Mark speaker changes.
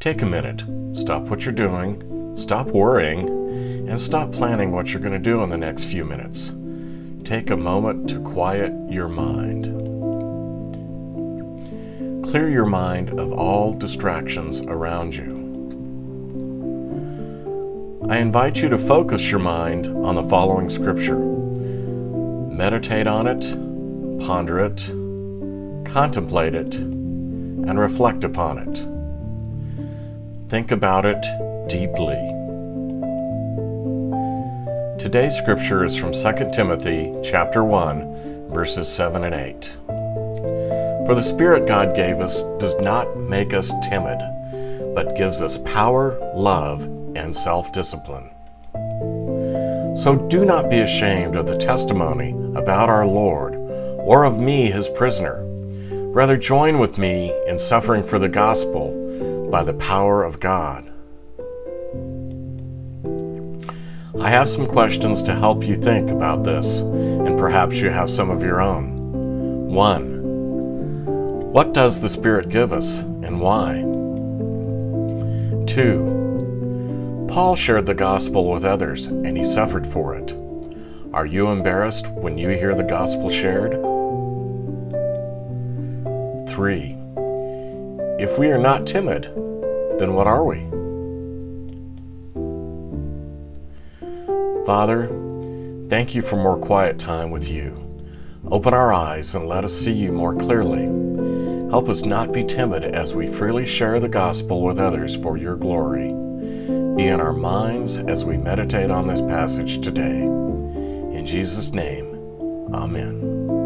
Speaker 1: Take a minute. Stop what you're doing. Stop worrying. And stop planning what you're going to do in the next few minutes. Take a moment to quiet your mind. Clear your mind of all distractions around you. I invite you to focus your mind on the following scripture. Meditate on it, ponder it, contemplate it, and reflect upon it. Think about it deeply. Today's scripture is from 2 Timothy chapter 1 verses 7 and 8. For the spirit God gave us does not make us timid, but gives us power, love, and self-discipline. So do not be ashamed of the testimony about our Lord or of me his prisoner. Rather join with me in suffering for the gospel by the power of God. I have some questions to help you think about this, and perhaps you have some of your own. 1. What does the Spirit give us, and why? 2. Paul shared the gospel with others, and he suffered for it. Are you embarrassed when you hear the gospel shared? 3. If we are not timid, then what are we? Father, thank you for more quiet time with you. Open our eyes and let us see you more clearly. Help us not be timid as we freely share the gospel with others for your glory. Be in our minds as we meditate on this passage today. In Jesus' name, Amen.